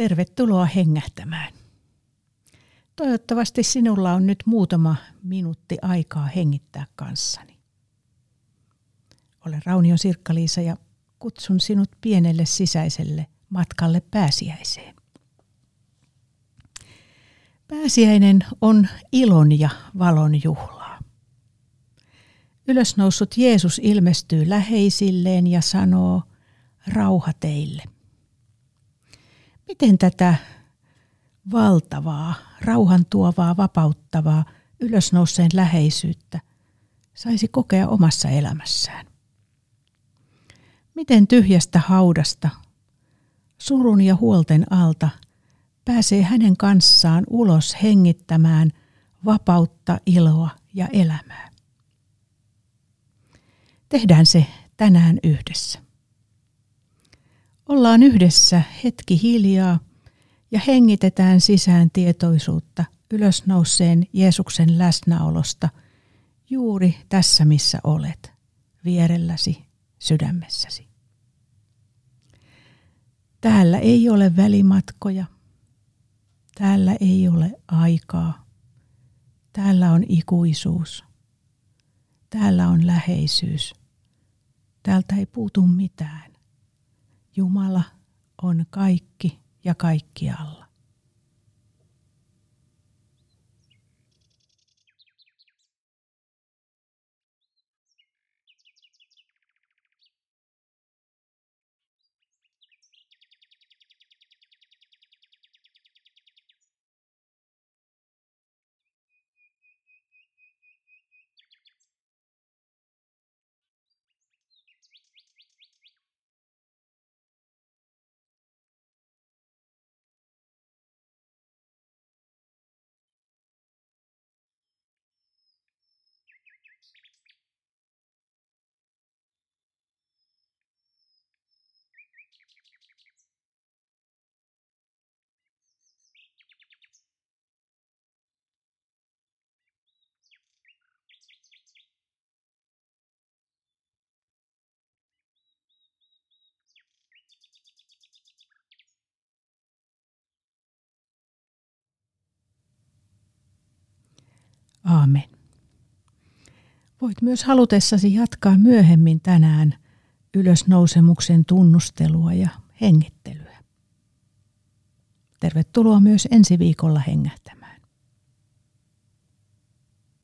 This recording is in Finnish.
Tervetuloa hengähtämään. Toivottavasti sinulla on nyt muutama minuutti aikaa hengittää kanssani. Olen Raunio Sirkkaliisa ja kutsun sinut pienelle sisäiselle matkalle pääsiäiseen. Pääsiäinen on ilon ja valon juhlaa. Ylösnoussut Jeesus ilmestyy läheisilleen ja sanoo, rauha teille – Miten tätä valtavaa, rauhan tuovaa, vapauttavaa, ylösnouseen läheisyyttä saisi kokea omassa elämässään? Miten tyhjästä haudasta, surun ja huolten alta pääsee hänen kanssaan ulos hengittämään vapautta, iloa ja elämää? Tehdään se tänään yhdessä. Ollaan yhdessä hetki hiljaa ja hengitetään sisään tietoisuutta ylösnouseen Jeesuksen läsnäolosta juuri tässä missä olet, vierelläsi, sydämessäsi. Täällä ei ole välimatkoja. Täällä ei ole aikaa. Täällä on ikuisuus. Täällä on läheisyys. Täältä ei puutu mitään. Jumala on kaikki ja kaikkialla. Aamen. Voit myös halutessasi jatkaa myöhemmin tänään ylösnousemuksen tunnustelua ja hengittelyä. Tervetuloa myös ensi viikolla hengähtämään.